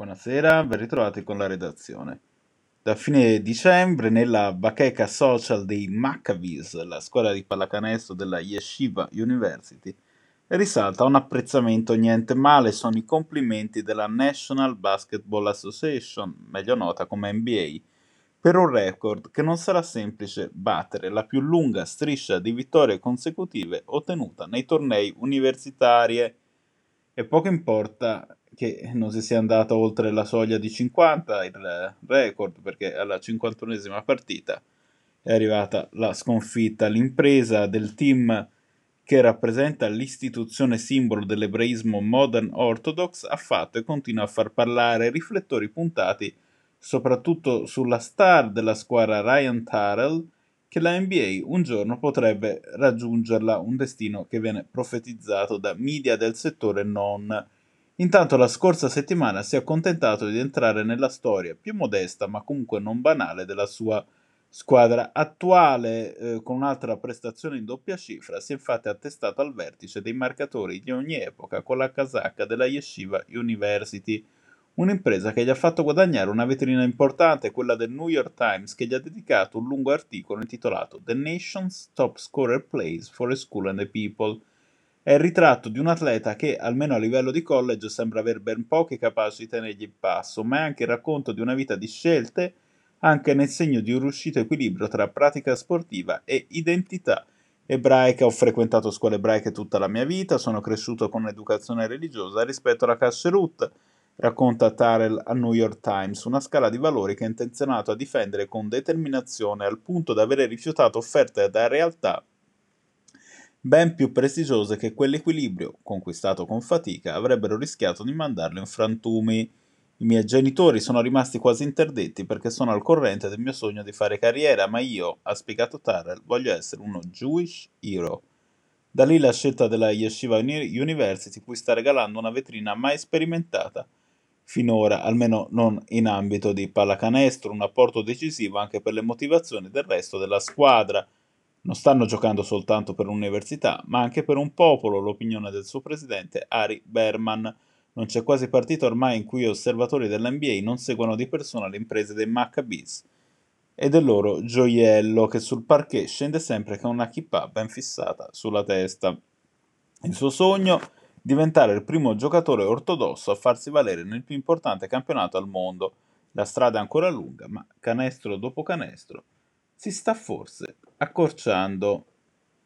Buonasera, ben ritrovati con la redazione. Da fine dicembre, nella bacheca social dei Maccabees, la scuola di pallacanestro della Yeshiva University, risalta un apprezzamento niente male sono i complimenti della National Basketball Association, meglio nota come NBA, per un record che non sarà semplice battere la più lunga striscia di vittorie consecutive ottenuta nei tornei universitari. E poco importa che non si sia andato oltre la soglia di 50, il record, perché alla 51esima partita è arrivata la sconfitta. L'impresa del team che rappresenta l'istituzione simbolo dell'ebraismo modern orthodox ha fatto e continua a far parlare riflettori puntati soprattutto sulla star della squadra Ryan Tarrell, che la NBA un giorno potrebbe raggiungerla, un destino che viene profetizzato da media del settore non. Intanto la scorsa settimana si è accontentato di entrare nella storia più modesta ma comunque non banale della sua squadra attuale eh, con un'altra prestazione in doppia cifra. Si è infatti attestato al vertice dei marcatori di ogni epoca con la casacca della Yeshiva University, un'impresa che gli ha fatto guadagnare una vetrina importante, quella del New York Times, che gli ha dedicato un lungo articolo intitolato The Nation's Top Scorer Plays for a School and the People, è il ritratto di un atleta che, almeno a livello di college, sembra aver ben poche capaci di tenergli il passo, ma è anche il racconto di una vita di scelte, anche nel segno di un riuscito equilibrio tra pratica sportiva e identità ebraica. Ho frequentato scuole ebraiche tutta la mia vita, sono cresciuto con un'educazione religiosa rispetto alla kasherut, racconta Tarell al New York Times, una scala di valori che è intenzionato a difendere con determinazione al punto da avere rifiutato offerte da realtà ben più prestigiose che quell'equilibrio, conquistato con fatica, avrebbero rischiato di mandarlo in frantumi. I miei genitori sono rimasti quasi interdetti perché sono al corrente del mio sogno di fare carriera, ma io, ha spiegato Tarrell, voglio essere uno Jewish hero. Da lì la scelta della Yeshiva University cui sta regalando una vetrina mai sperimentata finora, almeno non in ambito di pallacanestro, un apporto decisivo anche per le motivazioni del resto della squadra. Non stanno giocando soltanto per un'università, ma anche per un popolo, l'opinione del suo presidente Ari Berman. Non c'è quasi partita ormai in cui osservatori dell'NBA non seguono di persona le imprese dei Maccabees e del loro gioiello che sul parquet scende sempre con una kippa ben fissata sulla testa. Il suo sogno diventare il primo giocatore ortodosso a farsi valere nel più importante campionato al mondo. La strada è ancora lunga, ma canestro dopo canestro si sta forse accorciando